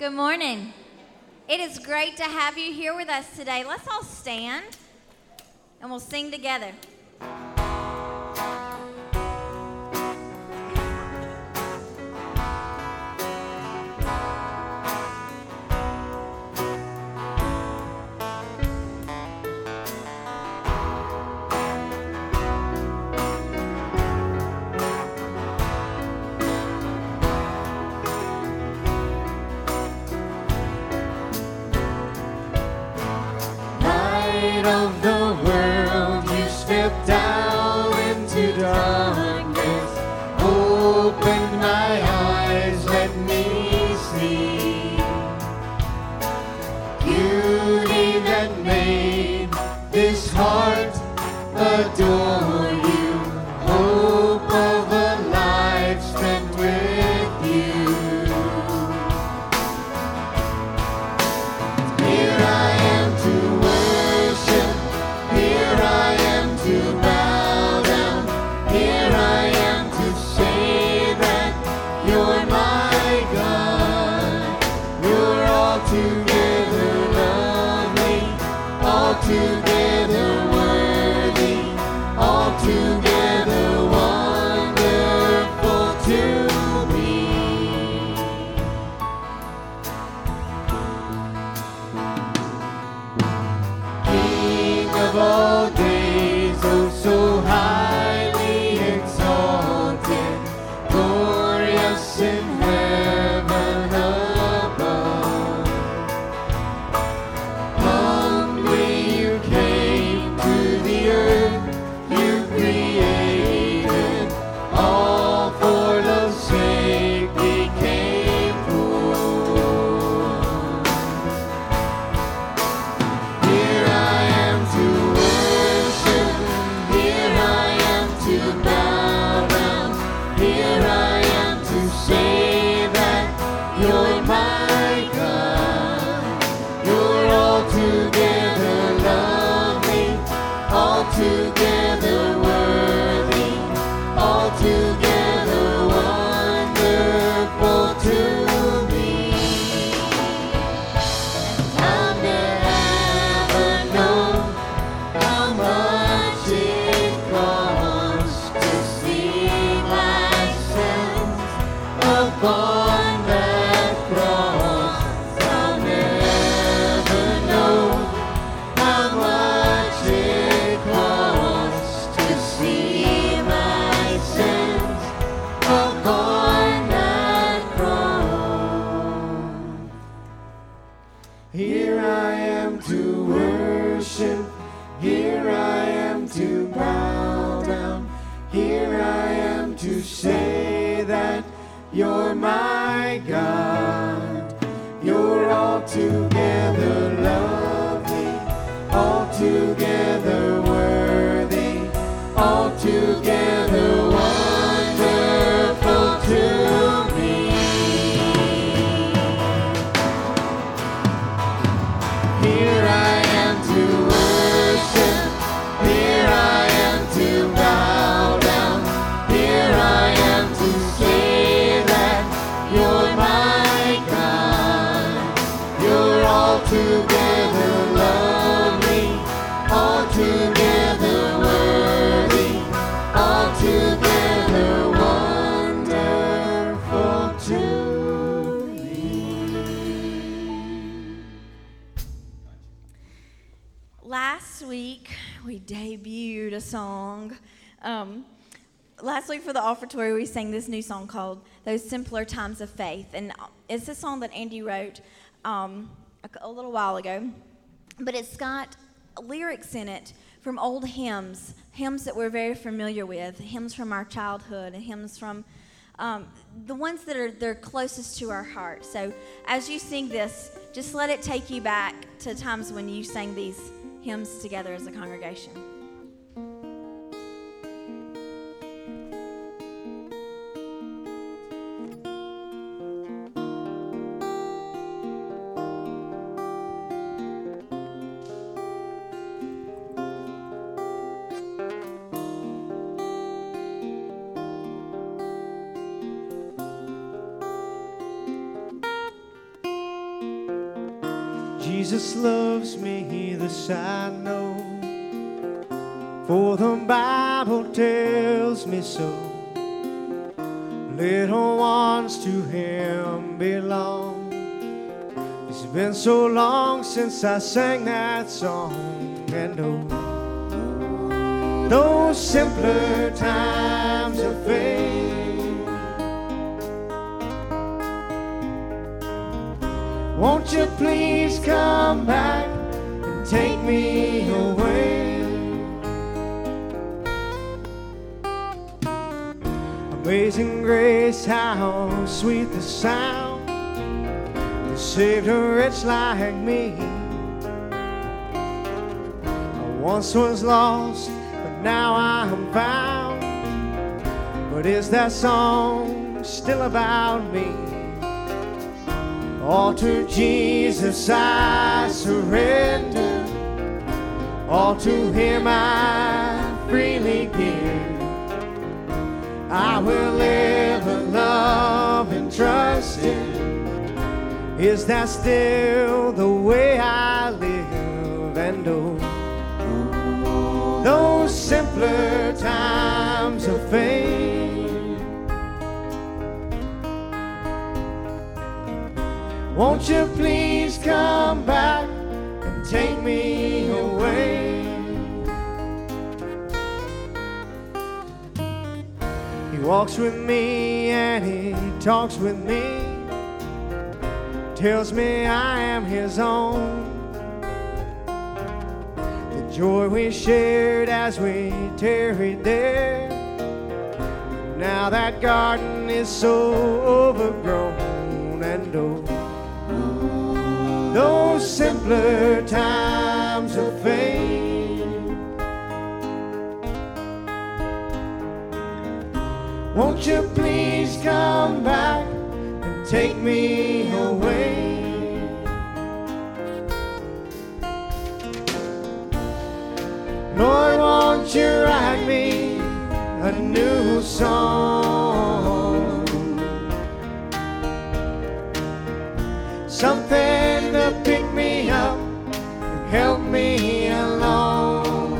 Good morning. It is great to have you here with us today. Let's all stand and we'll sing together. You're last week for the offertory, we sang this new song called Those Simpler Times of Faith. And it's a song that Andy wrote um, a, a little while ago. But it's got lyrics in it from old hymns, hymns that we're very familiar with, hymns from our childhood, and hymns from um, the ones that are they're closest to our heart. So as you sing this, just let it take you back to times when you sang these hymns together as a congregation. Jesus loves me, he this I know, for the Bible tells me so. Little ones to Him belong. It's been so long since I sang that song, and oh, those simpler times of faith. Won't you please come back and take me away? Amazing grace, how sweet the sound that saved a wretch like me. I once was lost, but now I am found. But is that song still about me? All to Jesus I surrender. All to Him I freely give. I will live and love and trust Him. Is that still the way I live? And oh, those simpler times of faith. Won't you please come back and take me away? He walks with me and he talks with me, tells me I am his own. The joy we shared as we tarried there. Now that garden is so overgrown and old those simpler times of faith. Won't you please come back and take me away? Lord, won't you write me a new song? Something help me along.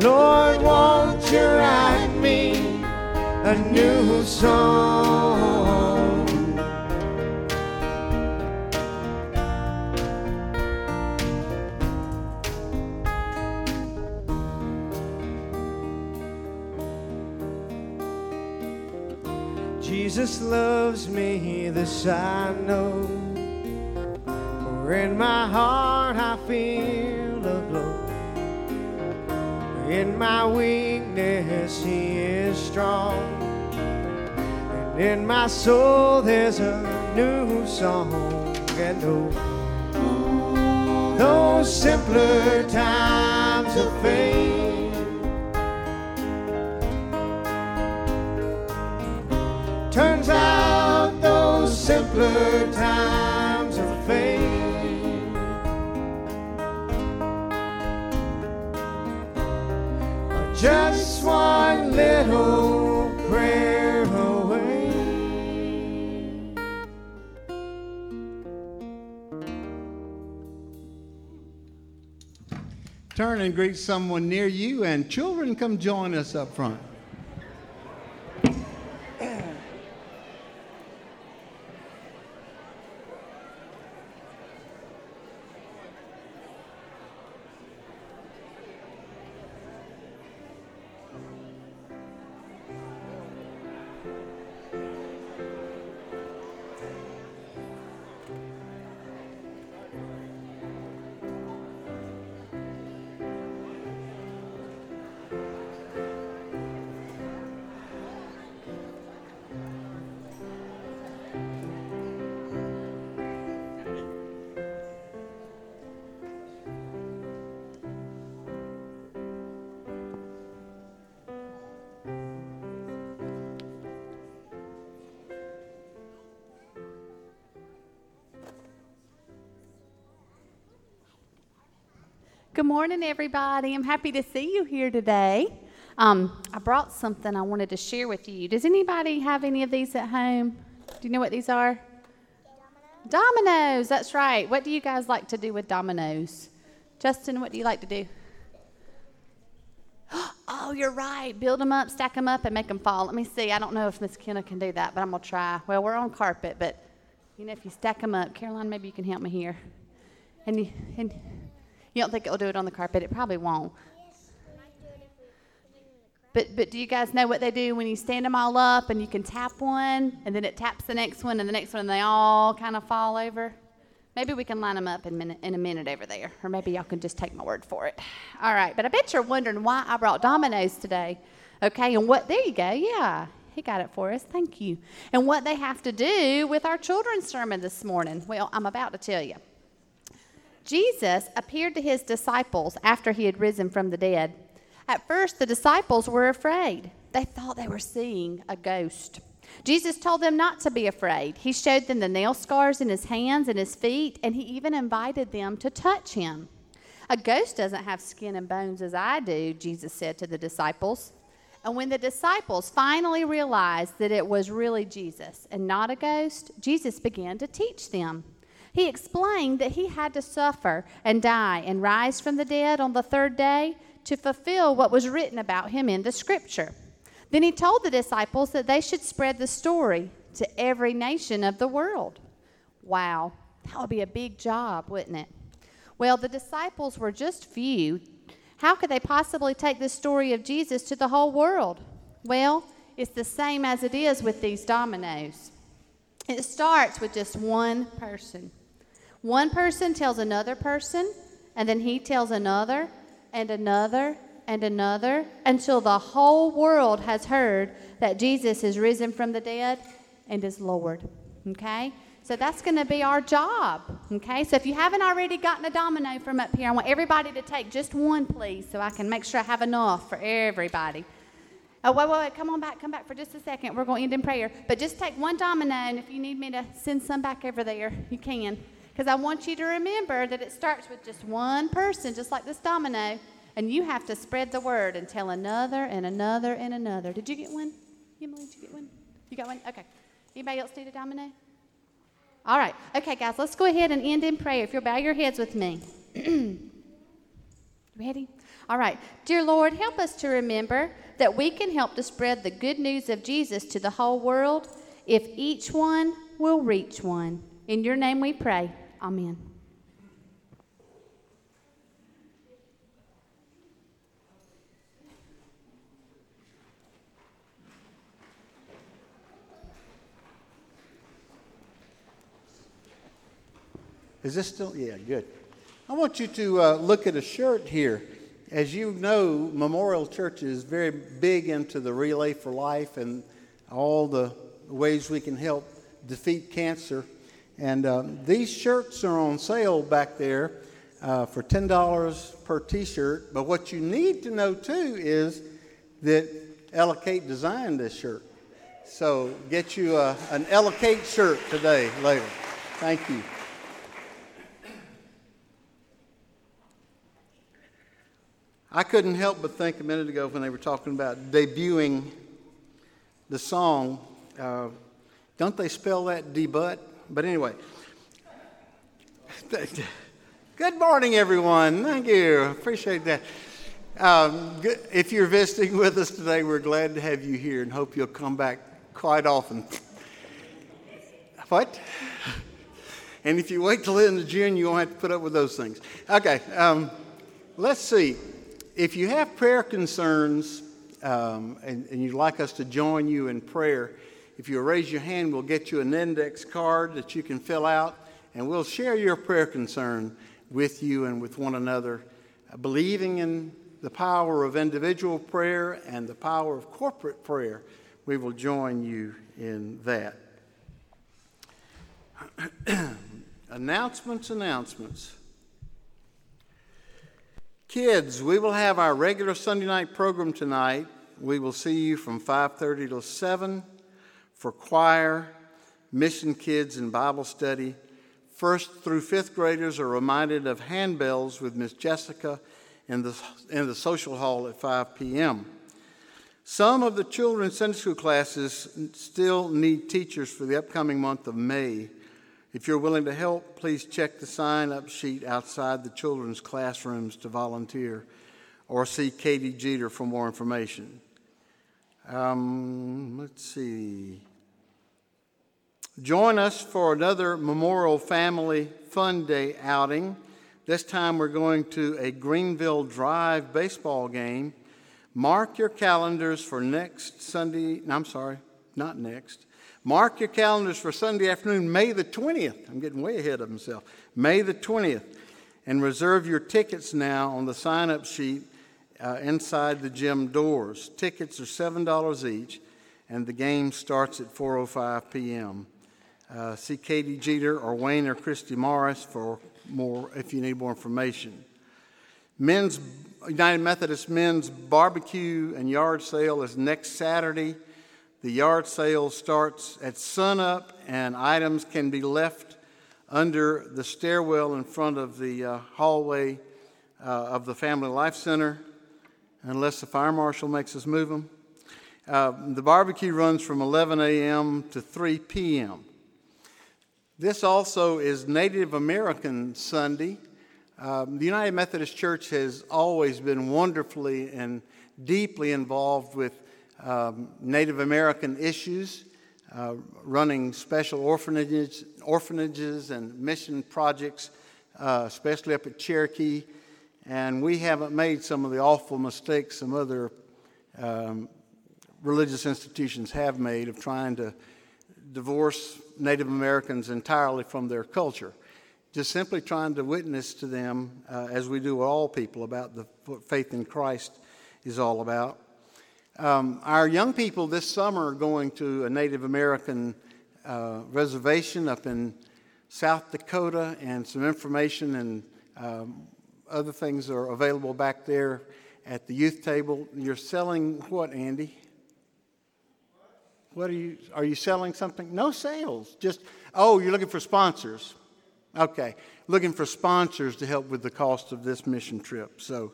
Lord, won't you write me a new song? Jesus loves me, this I know. For in my heart I feel a glow. In my weakness He is strong. And in my soul there's a new song. And oh, those simpler times of faith. Turns out those simpler times of faith just one little prayer away. Turn and greet someone near you, and children, come join us up front. Good morning, everybody. I'm happy to see you here today. Um, I brought something I wanted to share with you. Does anybody have any of these at home? Do you know what these are? Dominoes. Dominoes, that's right. What do you guys like to do with dominoes? Justin, what do you like to do? Oh, you're right. Build them up, stack them up, and make them fall. Let me see. I don't know if Miss Kenna can do that, but I'm going to try. Well, we're on carpet, but you know, if you stack them up, Caroline, maybe you can help me here. And you, and you don't think it'll do it on the carpet? It probably won't. But, but do you guys know what they do when you stand them all up and you can tap one and then it taps the next one and the next one and they all kind of fall over? Maybe we can line them up in, minute, in a minute over there, or maybe y'all can just take my word for it. All right, but I bet you're wondering why I brought dominoes today. Okay, and what, there you go, yeah, he got it for us, thank you. And what they have to do with our children's sermon this morning. Well, I'm about to tell you. Jesus appeared to his disciples after he had risen from the dead. At first, the disciples were afraid. They thought they were seeing a ghost. Jesus told them not to be afraid. He showed them the nail scars in his hands and his feet, and he even invited them to touch him. A ghost doesn't have skin and bones as I do, Jesus said to the disciples. And when the disciples finally realized that it was really Jesus and not a ghost, Jesus began to teach them. He explained that he had to suffer and die and rise from the dead on the third day to fulfill what was written about him in the scripture. Then he told the disciples that they should spread the story to every nation of the world. Wow, that would be a big job, wouldn't it? Well, the disciples were just few. How could they possibly take the story of Jesus to the whole world? Well, it's the same as it is with these dominoes. It starts with just one person. One person tells another person, and then he tells another, and another, and another until the whole world has heard that Jesus is risen from the dead and is Lord. Okay? So that's going to be our job. Okay? So if you haven't already gotten a domino from up here, I want everybody to take just one, please, so I can make sure I have enough for everybody. Oh, wait, wait, wait. Come on back. Come back for just a second. We're going to end in prayer. But just take one domino, and if you need me to send some back over there, you can. Because I want you to remember that it starts with just one person, just like this domino. And you have to spread the word and tell another and another and another. Did you get one? Emily, did you get one? You got one? Okay. Anybody else need a domino? All right. Okay, guys, let's go ahead and end in prayer. If you'll bow your heads with me. Ready? All right. Dear Lord, help us to remember that we can help to spread the good news of Jesus to the whole world if each one will reach one. In your name we pray. Amen. Is this still? Yeah, good. I want you to uh, look at a shirt here. As you know, Memorial Church is very big into the Relay for Life and all the ways we can help defeat cancer. And um, these shirts are on sale back there uh, for $10 per t shirt. But what you need to know too is that Ella Kate designed this shirt. So get you a, an Ella Kate shirt today, later. Thank you. I couldn't help but think a minute ago when they were talking about debuting the song. Uh, don't they spell that debut? But anyway. Good morning, everyone. Thank you. Appreciate that. Um, if you're visiting with us today, we're glad to have you here and hope you'll come back quite often. What? And if you wait till the end of June, you won't have to put up with those things. Okay, um, let's see if you have prayer concerns um, and, and, you'd like us to join you in prayer, if you raise your hand, we'll get you an index card that you can fill out, and we'll share your prayer concern with you and with one another, believing in the power of individual prayer and the power of corporate prayer. We will join you in that. announcements, announcements. Kids, we will have our regular Sunday night program tonight. We will see you from 5:30 to 7 for choir, mission kids and Bible study. First through 5th graders are reminded of handbells with Miss Jessica in the, in the social hall at 5 p.m. Some of the children's Sunday school classes still need teachers for the upcoming month of May. If you're willing to help, please check the sign up sheet outside the children's classrooms to volunteer or see Katie Jeter for more information. Um, let's see. Join us for another Memorial Family Fun Day outing. This time we're going to a Greenville Drive baseball game. Mark your calendars for next Sunday. No, I'm sorry, not next. Mark your calendars for Sunday afternoon, May the 20th. I'm getting way ahead of myself. May the 20th. And reserve your tickets now on the sign up sheet uh, inside the gym doors. Tickets are $7 each, and the game starts at 4.05 p.m. Uh, see Katie Jeter or Wayne or Christy Morris for more if you need more information. Men's United Methodist Men's Barbecue and Yard Sale is next Saturday. The yard sale starts at sunup, and items can be left under the stairwell in front of the uh, hallway uh, of the Family Life Center, unless the fire marshal makes us move them. Uh, the barbecue runs from 11 a.m. to 3 p.m. This also is Native American Sunday. Um, the United Methodist Church has always been wonderfully and deeply involved with um, Native American issues, uh, running special orphanages, orphanages and mission projects, uh, especially up at Cherokee. And we haven't made some of the awful mistakes some other um, religious institutions have made of trying to divorce Native Americans entirely from their culture. Just simply trying to witness to them, uh, as we do all people, about the, what faith in Christ is all about. Um, our young people this summer are going to a Native American uh, reservation up in South Dakota, and some information and um, other things are available back there at the youth table. You're selling what, Andy? What are you? Are you selling something? No sales. Just oh, you're looking for sponsors. Okay, looking for sponsors to help with the cost of this mission trip. So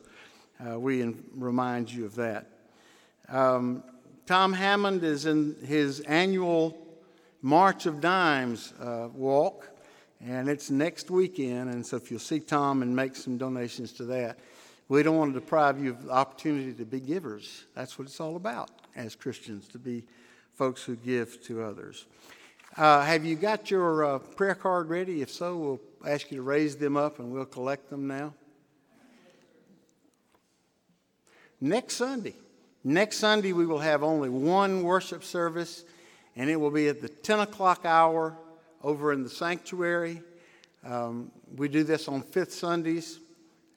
uh, we in, remind you of that. Um, Tom Hammond is in his annual March of Dimes uh, walk, and it's next weekend. And so if you'll see Tom and make some donations to that, we don't want to deprive you of the opportunity to be givers. That's what it's all about as Christians, to be folks who give to others. Uh, have you got your uh, prayer card ready? If so, we'll ask you to raise them up and we'll collect them now. Next Sunday, Next Sunday, we will have only one worship service, and it will be at the 10 o'clock hour over in the sanctuary. Um, we do this on fifth Sundays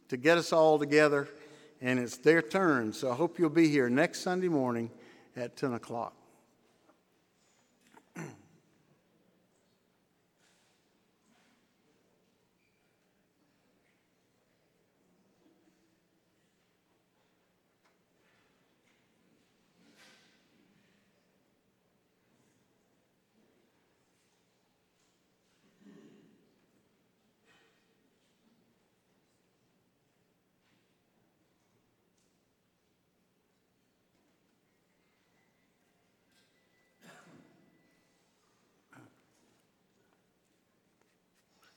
to get us all together, and it's their turn. So I hope you'll be here next Sunday morning at 10 o'clock.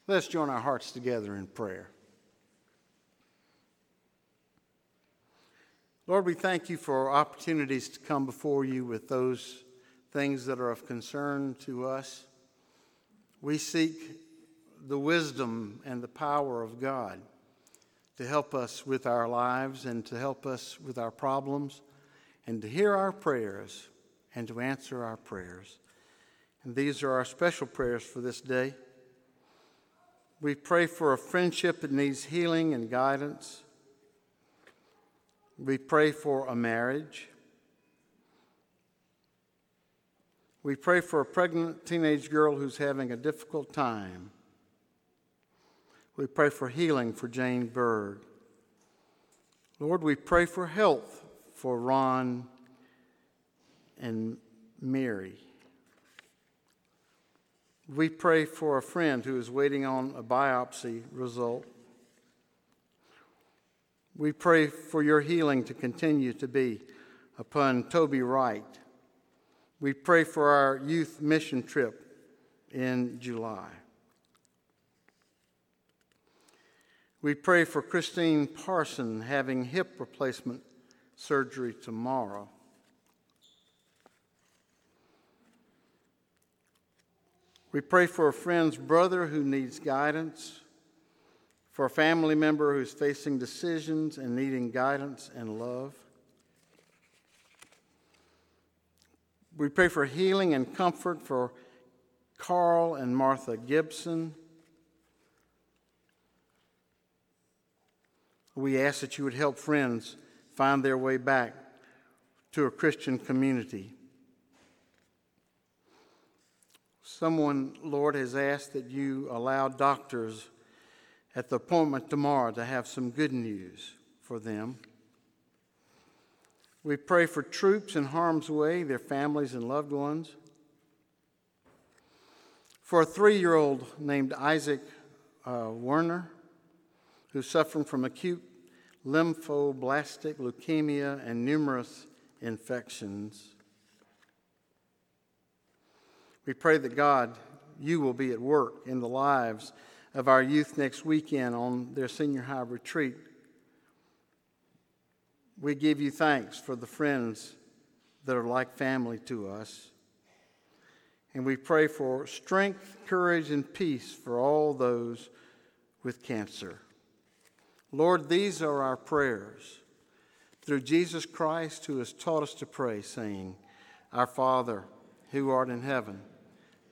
Let's join our hearts together in prayer. Lord, we thank you for opportunities to come before you with those things that are of concern to us. We seek the wisdom and the power of God to help us with our lives and to help us with our problems and to hear our prayers and to answer our prayers. And these are our special prayers for this day. We pray for a friendship that needs healing and guidance. We pray for a marriage. We pray for a pregnant teenage girl who's having a difficult time. We pray for healing for Jane Berg. Lord, we pray for health for Ron and Mary. We pray for a friend who is waiting on a biopsy result. We pray for your healing to continue to be upon Toby Wright. We pray for our youth mission trip in July. We pray for Christine Parson having hip replacement surgery tomorrow. We pray for a friend's brother who needs guidance, for a family member who's facing decisions and needing guidance and love. We pray for healing and comfort for Carl and Martha Gibson. We ask that you would help friends find their way back to a Christian community. Someone, Lord, has asked that you allow doctors at the appointment tomorrow to have some good news for them. We pray for troops in harm's way, their families and loved ones. For a three year old named Isaac uh, Werner, who's suffering from acute lymphoblastic leukemia and numerous infections. We pray that God, you will be at work in the lives of our youth next weekend on their senior high retreat. We give you thanks for the friends that are like family to us. And we pray for strength, courage, and peace for all those with cancer. Lord, these are our prayers through Jesus Christ, who has taught us to pray, saying, Our Father, who art in heaven,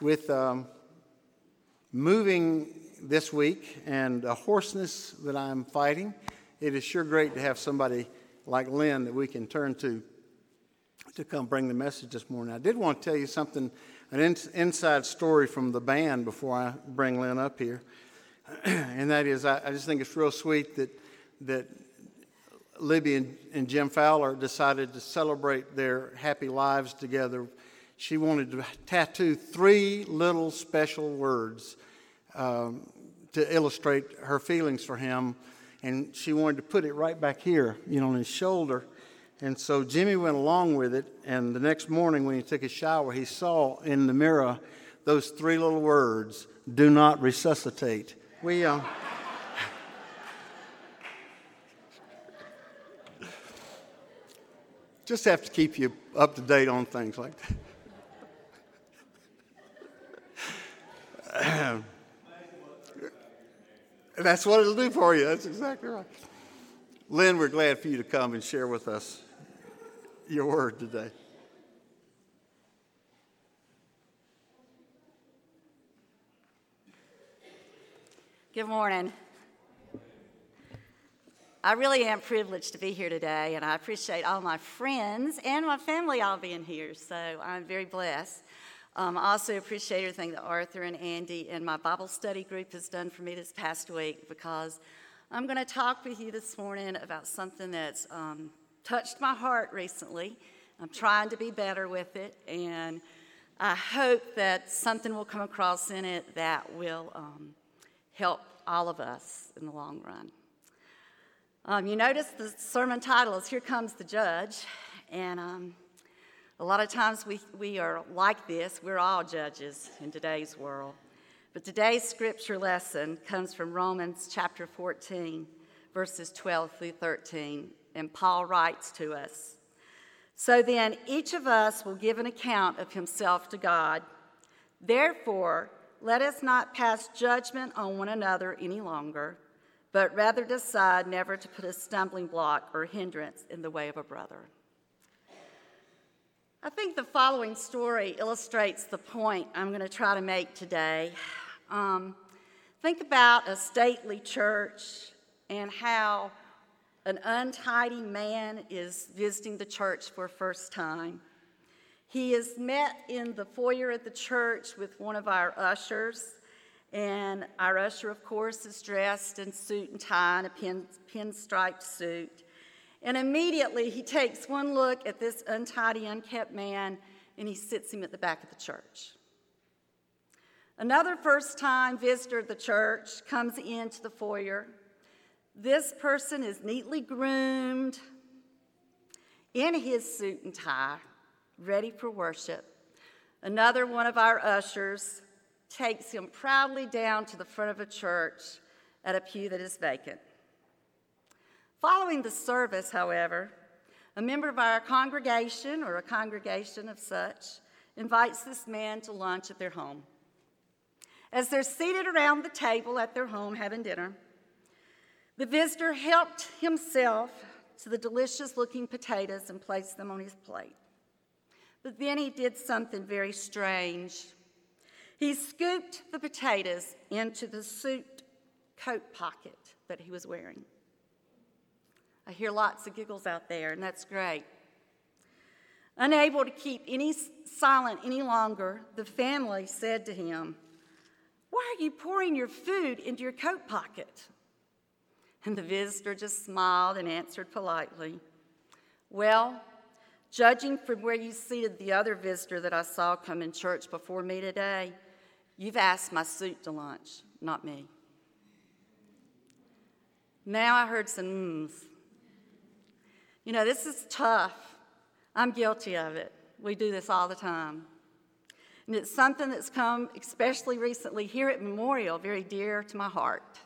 With um, moving this week and a hoarseness that I'm fighting, it is sure great to have somebody like Lynn that we can turn to to come bring the message this morning. I did want to tell you something, an in, inside story from the band before I bring Lynn up here. and that is, I, I, just think it's real sweet that that Libby and, and, Jim Fowler decided to celebrate their happy lives together. She wanted to tattoo three little special words um, to illustrate her feelings for him, and she wanted to put it right back here, you know, on his shoulder. And so Jimmy went along with it, and the next morning when he took a shower, he saw in the mirror those three little words do not resuscitate. We, uh, just have to keep you up to date on things like that. That's what it'll do for you. That's exactly right. Lynn, we're glad for you to come and share with us your word today. Good morning. I really am privileged to be here today, and I appreciate all my friends and my family all being here, so I'm very blessed. Um, I also appreciate everything that Arthur and Andy and my Bible study group has done for me this past week because I'm going to talk with you this morning about something that's um, touched my heart recently. I'm trying to be better with it, and I hope that something will come across in it that will. Um, help all of us in the long run. Um, you notice the sermon title is Here Comes the Judge. And um, a lot of times we, we are like this. We're all judges in today's world. But today's scripture lesson comes from Romans chapter 14, verses 12 through 13. And Paul writes to us So then, each of us will give an account of himself to God. Therefore, let us not pass judgment on one another any longer, but rather decide never to put a stumbling block or hindrance in the way of a brother. I think the following story illustrates the point I'm going to try to make today. Um, think about a stately church and how an untidy man is visiting the church for a first time. He is met in the foyer of the church with one of our ushers, and our usher, of course, is dressed in suit and tie and a pin, pinstriped suit. And immediately he takes one look at this untidy, unkept man and he sits him at the back of the church. Another first time visitor of the church comes into the foyer. This person is neatly groomed in his suit and tie, ready for worship. Another one of our ushers takes him proudly down to the front of a church at a pew that is vacant. Following the service, however, a member of our congregation or a congregation of such invites this man to lunch at their home. As they're seated around the table at their home having dinner, the visitor helped himself to the delicious looking potatoes and placed them on his plate. But then he did something very strange. He scooped the potatoes into the suit coat pocket that he was wearing. I hear lots of giggles out there, and that's great. Unable to keep any silent any longer, the family said to him, Why are you pouring your food into your coat pocket? And the visitor just smiled and answered politely, Well, judging from where you seated the other visitor that I saw come in church before me today, you've asked my suit to lunch, not me. Now I heard some mms. You know, this is tough. I'm guilty of it. We do this all the time. And it's something that's come, especially recently here at Memorial, very dear to my heart.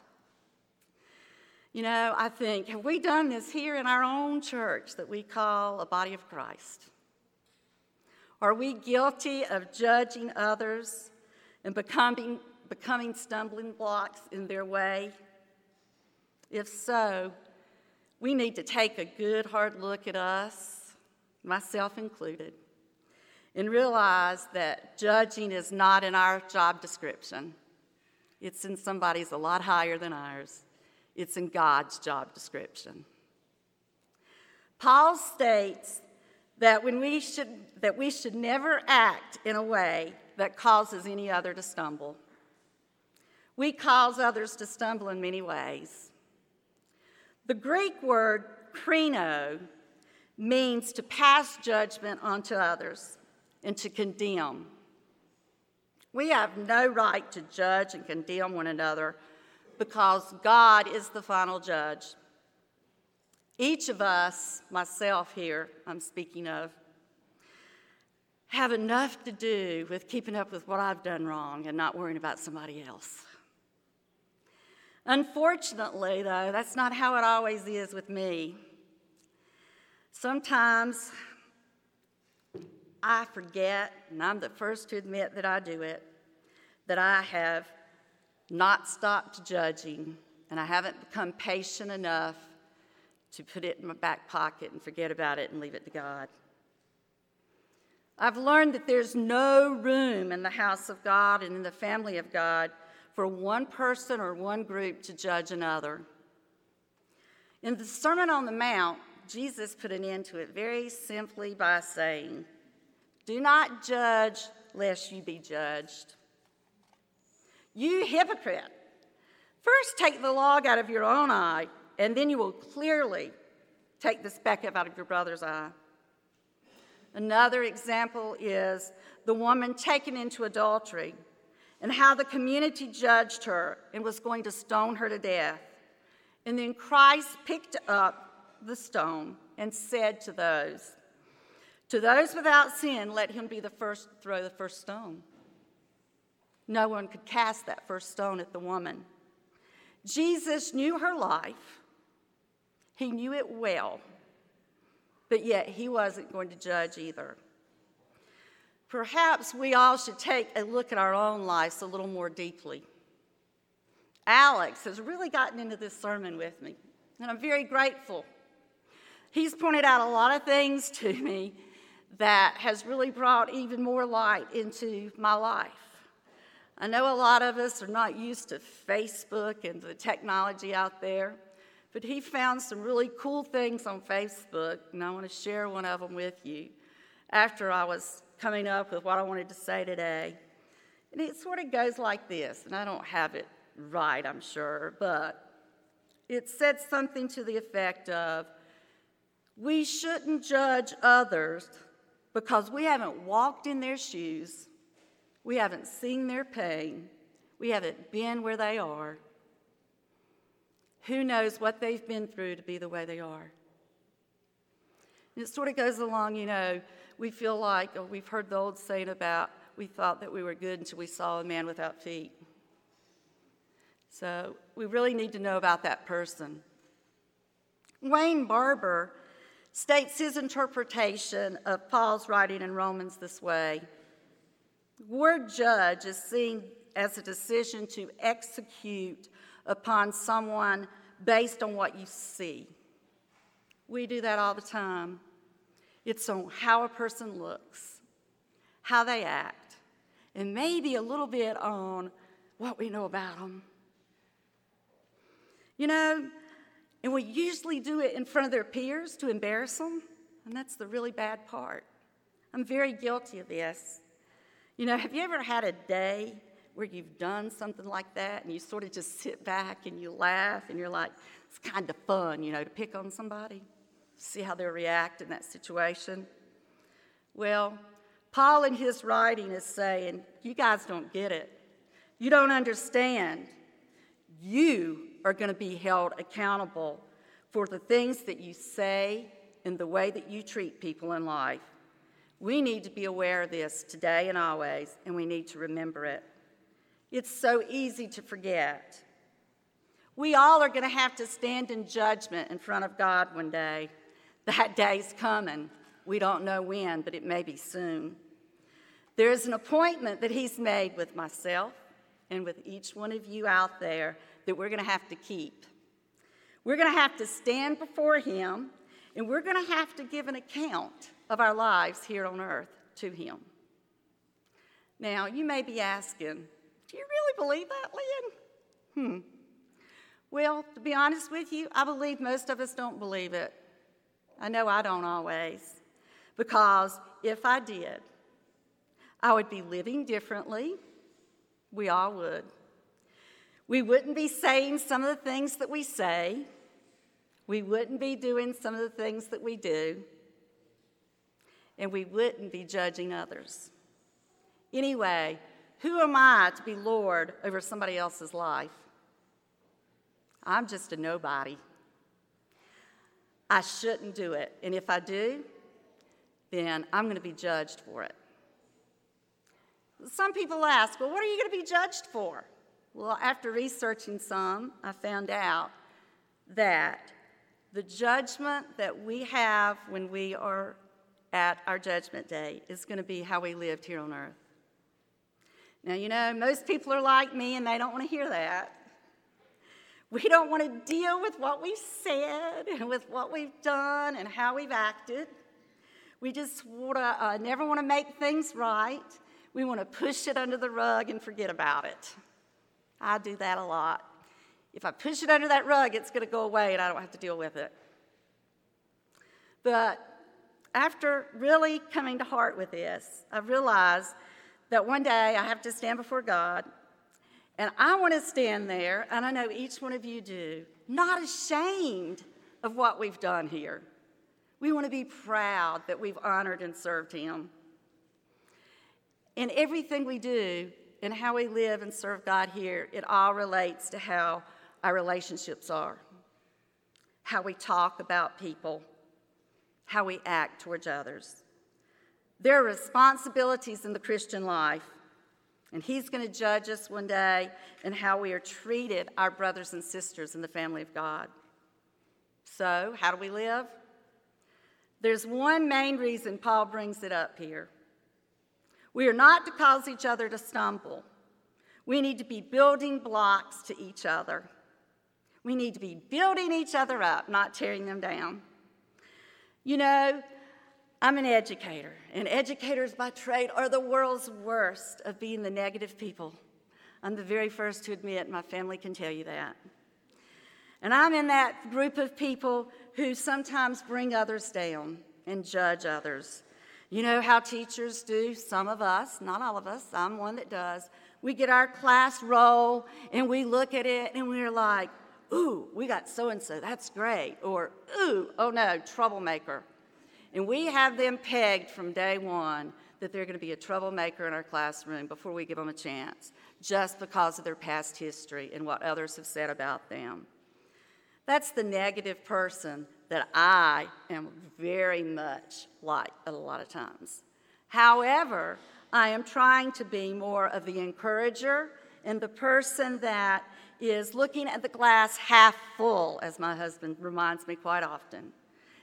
You know, I think, have we done this here in our own church that we call a body of Christ? Are we guilty of judging others and becoming, becoming stumbling blocks in their way? If so, we need to take a good hard look at us, myself included, and realize that judging is not in our job description. It's in somebody's a lot higher than ours. It's in God's job description. Paul states that when we should that we should never act in a way that causes any other to stumble. We cause others to stumble in many ways. The Greek word krino means to pass judgment onto others and to condemn. We have no right to judge and condemn one another because God is the final judge. Each of us, myself here, I'm speaking of, have enough to do with keeping up with what I've done wrong and not worrying about somebody else. Unfortunately, though, that's not how it always is with me. Sometimes I forget, and I'm the first to admit that I do it, that I have not stopped judging and I haven't become patient enough to put it in my back pocket and forget about it and leave it to God. I've learned that there's no room in the house of God and in the family of God for one person or one group to judge another. In the Sermon on the Mount, Jesus put an end to it very simply by saying, Do not judge lest you be judged. You hypocrite, first take the log out of your own eye, and then you will clearly take the speck out of your brother's eye. Another example is the woman taken into adultery and how the community judged her and was going to stone her to death. And then Christ picked up the stone and said to those, To those without sin, let him be the first to throw the first stone. No one could cast that first stone at the woman. Jesus knew her life, he knew it well, but yet he wasn't going to judge either. Perhaps we all should take a look at our own lives a little more deeply. Alex has really gotten into this sermon with me, and I'm very grateful. He's pointed out a lot of things to me that has really brought even more light into my life. I know a lot of us are not used to Facebook and the technology out there, but he found some really cool things on Facebook, and I want to share one of them with you after I was coming up with what I wanted to say today. And it sort of goes like this, and I don't have it right, I'm sure, but it said something to the effect of we shouldn't judge others because we haven't walked in their shoes, we haven't seen their pain, we haven't been where they are. Who knows what they've been through to be the way they are? And it sort of goes along, you know, we feel like, oh, we've heard the old saying about we thought that we were good until we saw a man without feet. So we really need to know about that person. Wayne Barber states his interpretation of Paul's writing in Romans this way Word judge is seen as a decision to execute upon someone based on what you see. We do that all the time. It's on how a person looks, how they act, and maybe a little bit on what we know about them. You know, and we usually do it in front of their peers to embarrass them, and that's the really bad part. I'm very guilty of this. You know, have you ever had a day where you've done something like that and you sort of just sit back and you laugh and you're like, it's kind of fun, you know, to pick on somebody, see how they'll react in that situation? Well, Paul in his writing is saying, you guys don't get it. You don't understand. You are going to be held accountable for the things that you say and the way that you treat people in life. We need to be aware of this today and always, and we need to remember it. It's so easy to forget. We all are going to have to stand in judgment in front of God one day. That day's coming. We don't know when, but it may be soon. There is an appointment that He's made with myself and with each one of you out there that we're going to have to keep. We're going to have to stand before Him, and we're going to have to give an account of our lives here on earth to Him. Now, you may be asking, do you really believe that, Lynn? Hmm. Well, to be honest with you, I believe most of us don't believe it. I know I don't always. Because if I did, I would be living differently. We all would. We wouldn't be saying some of the things that we say. We wouldn't be doing some of the things that we do. And we wouldn't be judging others. Anyway, who am I to be Lord over somebody else's life? I'm just a nobody. I shouldn't do it. And if I do, then I'm going to be judged for it. Some people ask, well, what are you going to be judged for? Well, after researching some, I found out that the judgment that we have when we are at our judgment day is going to be how we lived here on earth. Now, you know, most people are like me and they don't want to hear that. We don't want to deal with what we've said and with what we've done and how we've acted. We just want to, uh, never want to make things right. We want to push it under the rug and forget about it. I do that a lot. If I push it under that rug, it's going to go away and I don't have to deal with it. But after really coming to heart with this, I realized that one day I have to stand before God, and I want to stand there, and I know each one of you do, not ashamed of what we've done here. We want to be proud that we've honored and served Him. In everything we do and how we live and serve God here, it all relates to how our relationships are, how we talk about people, how we act towards others. There are responsibilities in the Christian life, and He's going to judge us one day in how we are treated, our brothers and sisters in the family of God. So, how do we live? There's one main reason Paul brings it up here. We are not to cause each other to stumble. We need to be building blocks to each other. We need to be building each other up, not tearing them down. You know, I'm an educator, and educators by trade are the world's worst of being the negative people. I'm the very first to admit, my family can tell you that. And I'm in that group of people who sometimes bring others down and judge others. You know how teachers do, some of us, not all of us, I'm one that does. We get our class roll and we look at it and we're like, ooh, we got so and so, that's great. Or, ooh, oh no, troublemaker. And we have them pegged from day one that they're going to be a troublemaker in our classroom before we give them a chance, just because of their past history and what others have said about them. That's the negative person that I am very much like a lot of times. However, I am trying to be more of the encourager and the person that is looking at the glass half full, as my husband reminds me quite often,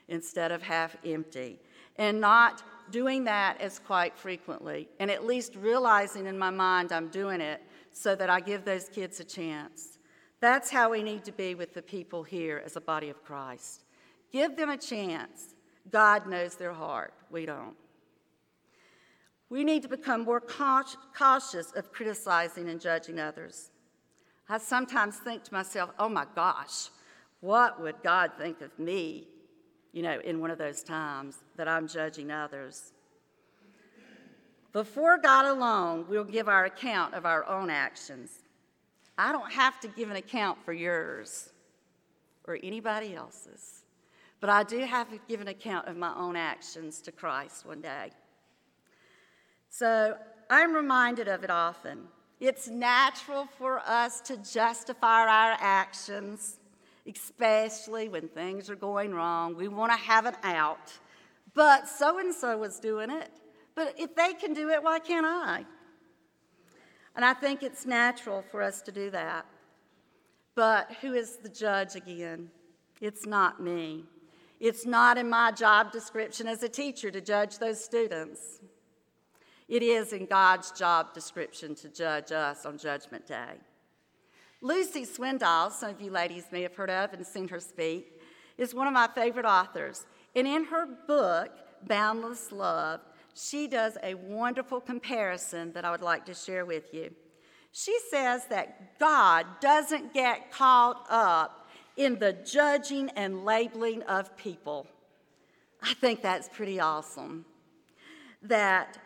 instead of half empty, and not doing that as quite frequently, and at least realizing in my mind I'm doing it so that I give those kids a chance. That's how we need to be with the people here as a body of Christ. Give them a chance. God knows their heart, we don't. We need to become more cautious of criticizing and judging others. I sometimes think to myself, oh my gosh, what would God think of me, you know, in one of those times that I'm judging others? Before God alone, we'll give our account of our own actions. I don't have to give an account for yours or anybody else's, but I do have to give an account of my own actions to Christ one day. So I'm reminded of it often. It's natural for us to justify our actions, especially when things are going wrong. We want to have an out. But so and so was doing it. But if they can do it, why can't I? And I think it's natural for us to do that. But who is the judge again? It's not me. It's not in my job description as a teacher to judge those students. It is in God's job description to judge us on Judgment Day. Luci Swindoll, some of you ladies may have heard of and seen her speak, is one of my favorite authors. And in her book, Boundless Love, she does a wonderful comparison that I would like to share with you. She says that God doesn't get caught up in the judging and labeling of people. I think that's pretty awesome. That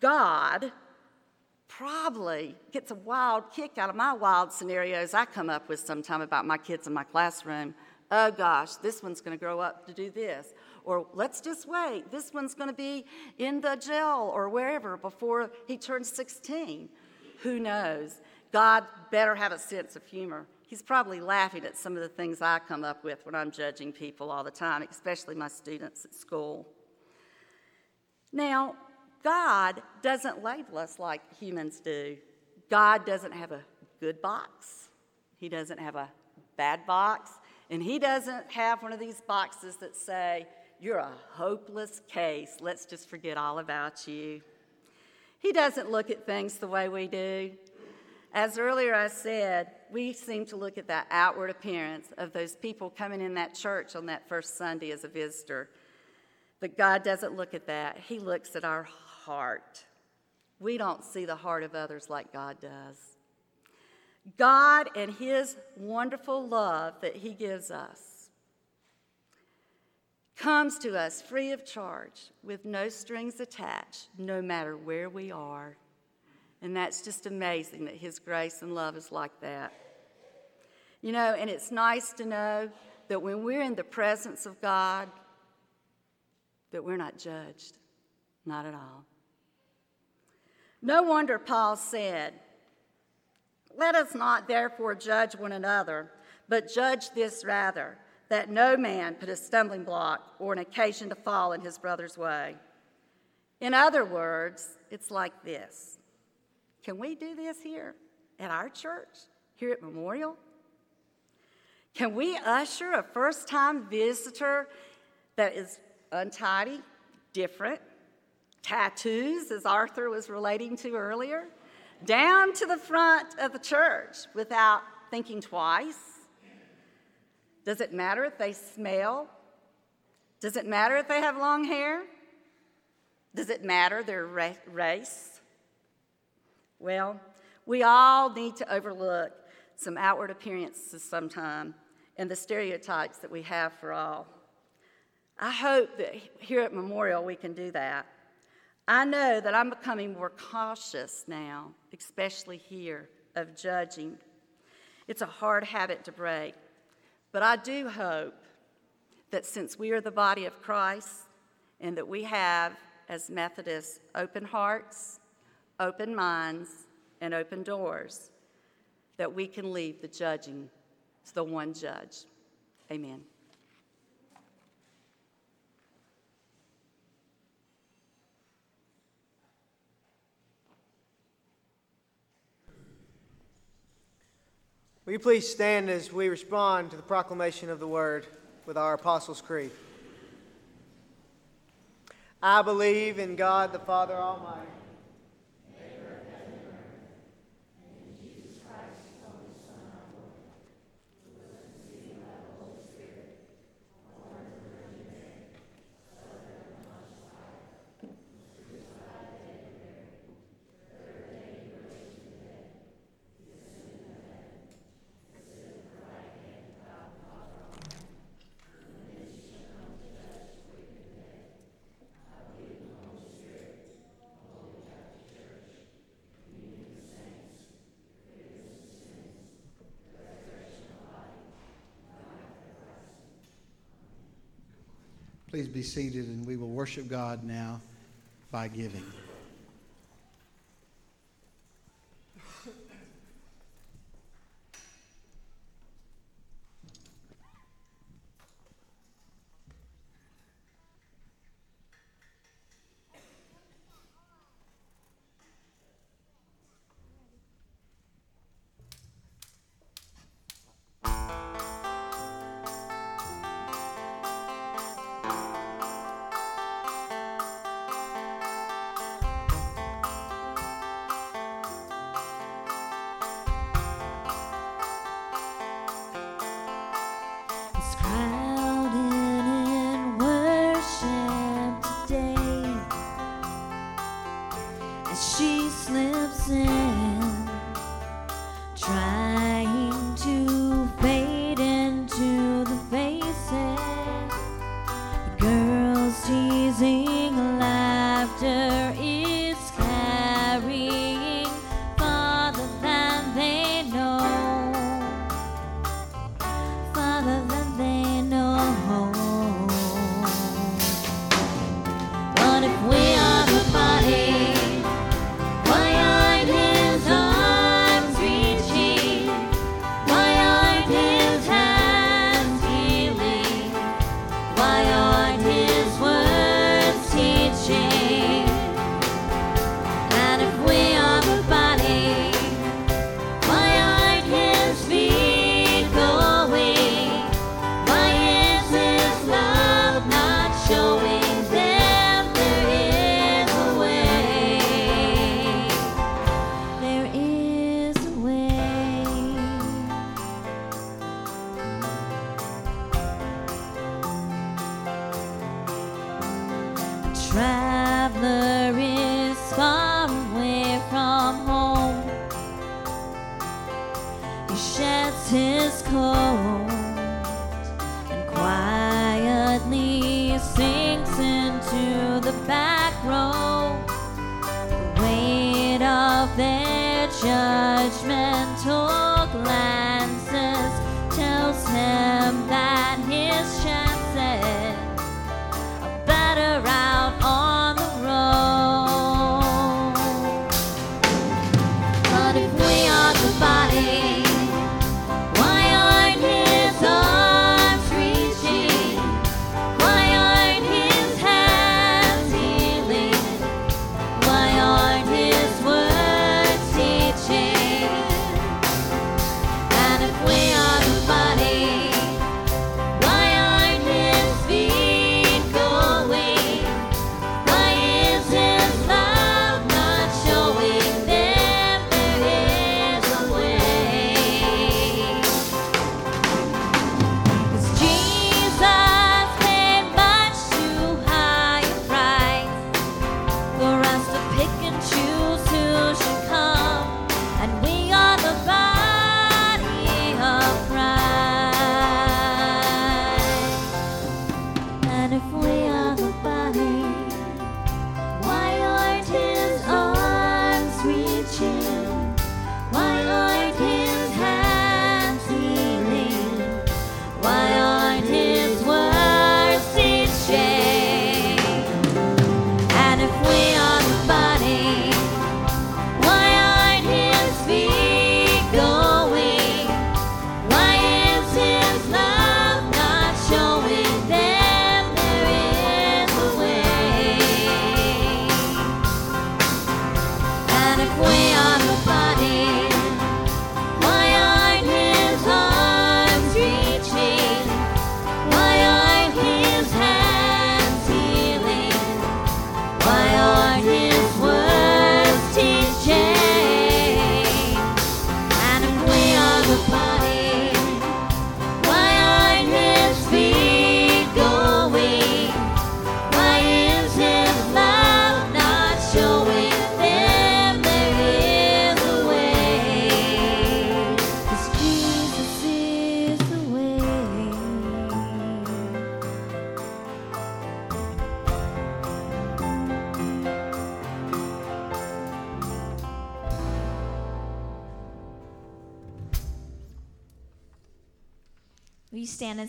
God probably gets a wild kick out of my wild scenarios I come up with sometime about my kids in my classroom. Oh gosh, this one's going to grow up to do this. Or let's just wait, this one's going to be in the jail or wherever before he turns 16. Who knows? God better have a sense of humor. He's probably laughing at some of the things I come up with when I'm judging people all the time, especially my students at school. Now, God doesn't label us like humans do. God doesn't have a good box, He doesn't have a bad box, and He doesn't have one of these boxes that say, You're a hopeless case. Let's just forget all about you. He doesn't look at things the way we do. As earlier I said, we seem to look at that outward appearance of those people coming in that church on that first Sunday as a visitor. But God doesn't look at that. He looks at our heart. We don't see the heart of others like God does. God and His wonderful love that He gives us comes to us free of charge with no strings attached, no matter where we are. And that's just amazing that His grace and love is like that. You know, and it's nice to know that when we're in the presence of God, that we're not judged. Not at all. No wonder Paul said, Let us not therefore judge one another, but judge this rather, that no man put a stumbling block or an occasion to fall in his brother's way. In other words, it's like this Can we do this here at our church, here at Memorial? Can we usher a first time visitor that is untidy, different, tattoos, as Arthur was relating to earlier, down to the front of the church without thinking twice? Does it matter if they smell? Does it matter if they have long hair? Does it matter their race? Well, we all need to overlook some outward appearances sometime and the stereotypes that we have for all. I hope that here at Memorial we can do that. I know that I'm becoming more cautious now, especially here, of judging. It's a hard habit to break. But I do hope that since we are the body of Christ and that we have, as Methodists, open hearts, open minds, and open doors, that we can leave the judging to the one judge. Amen. Will you please stand as we respond to the proclamation of the word with our Apostles' Creed? I believe in God the Father Almighty. Please be seated and we will worship God now by giving.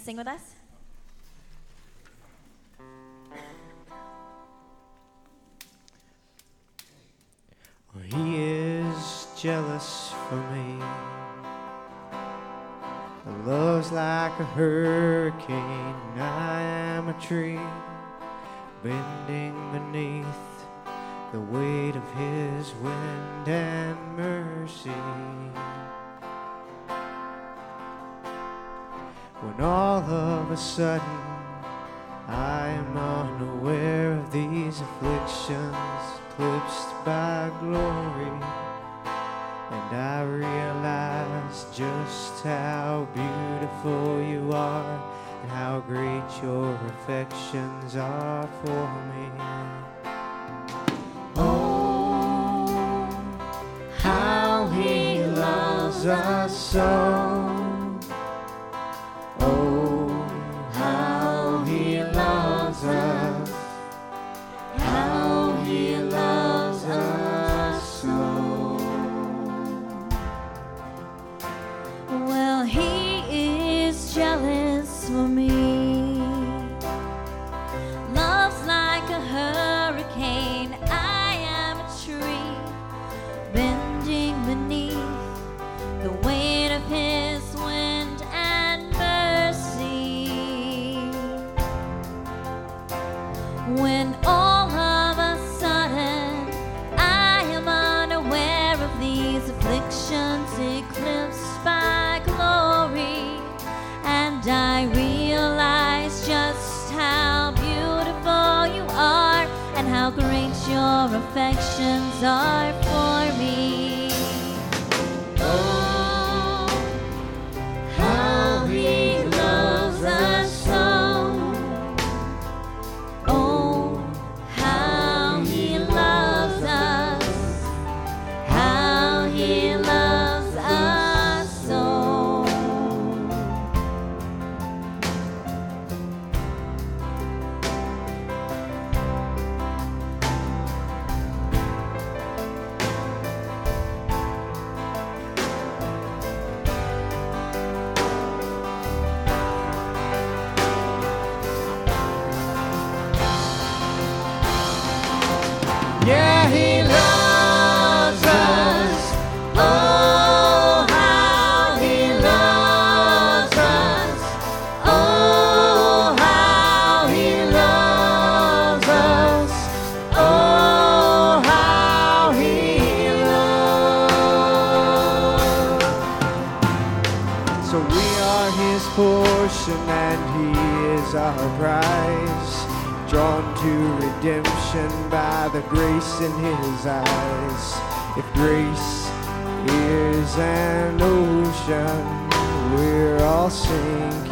Sing with us? He is jealous for me. Love's like a hurricane. I am a tree bending beneath the weight of his wind and mercy. When all of a sudden I am unaware of these afflictions, eclipsed by glory, and I realize just how beautiful you are and how great your affections are for me. Oh, how he loves us so. Yeah, the grace in his eyes. If grace is an ocean, we're all sinking.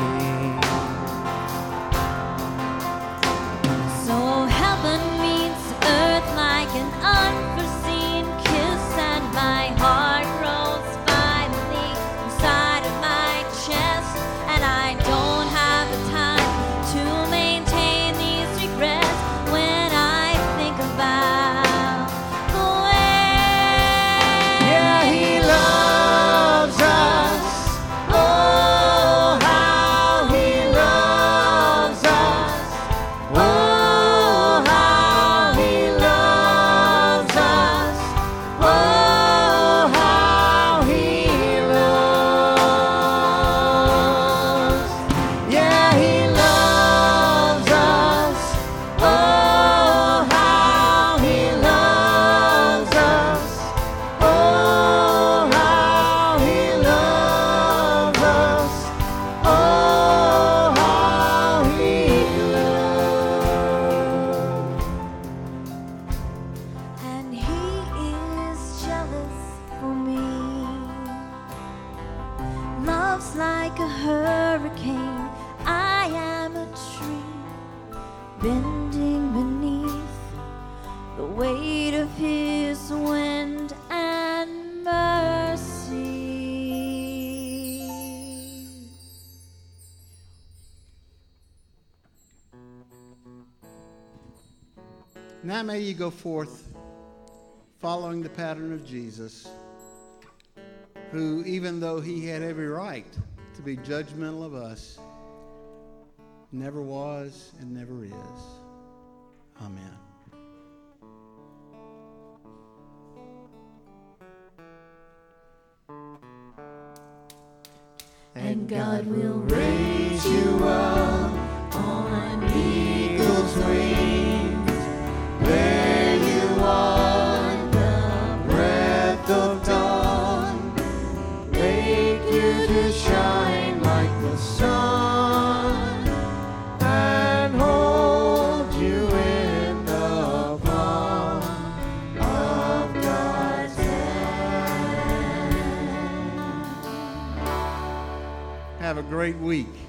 Go forth following the pattern of Jesus, who, even though he had every right to be judgmental of us, never was and never is. Amen. And God will raise you up on eagle's wings. Great week.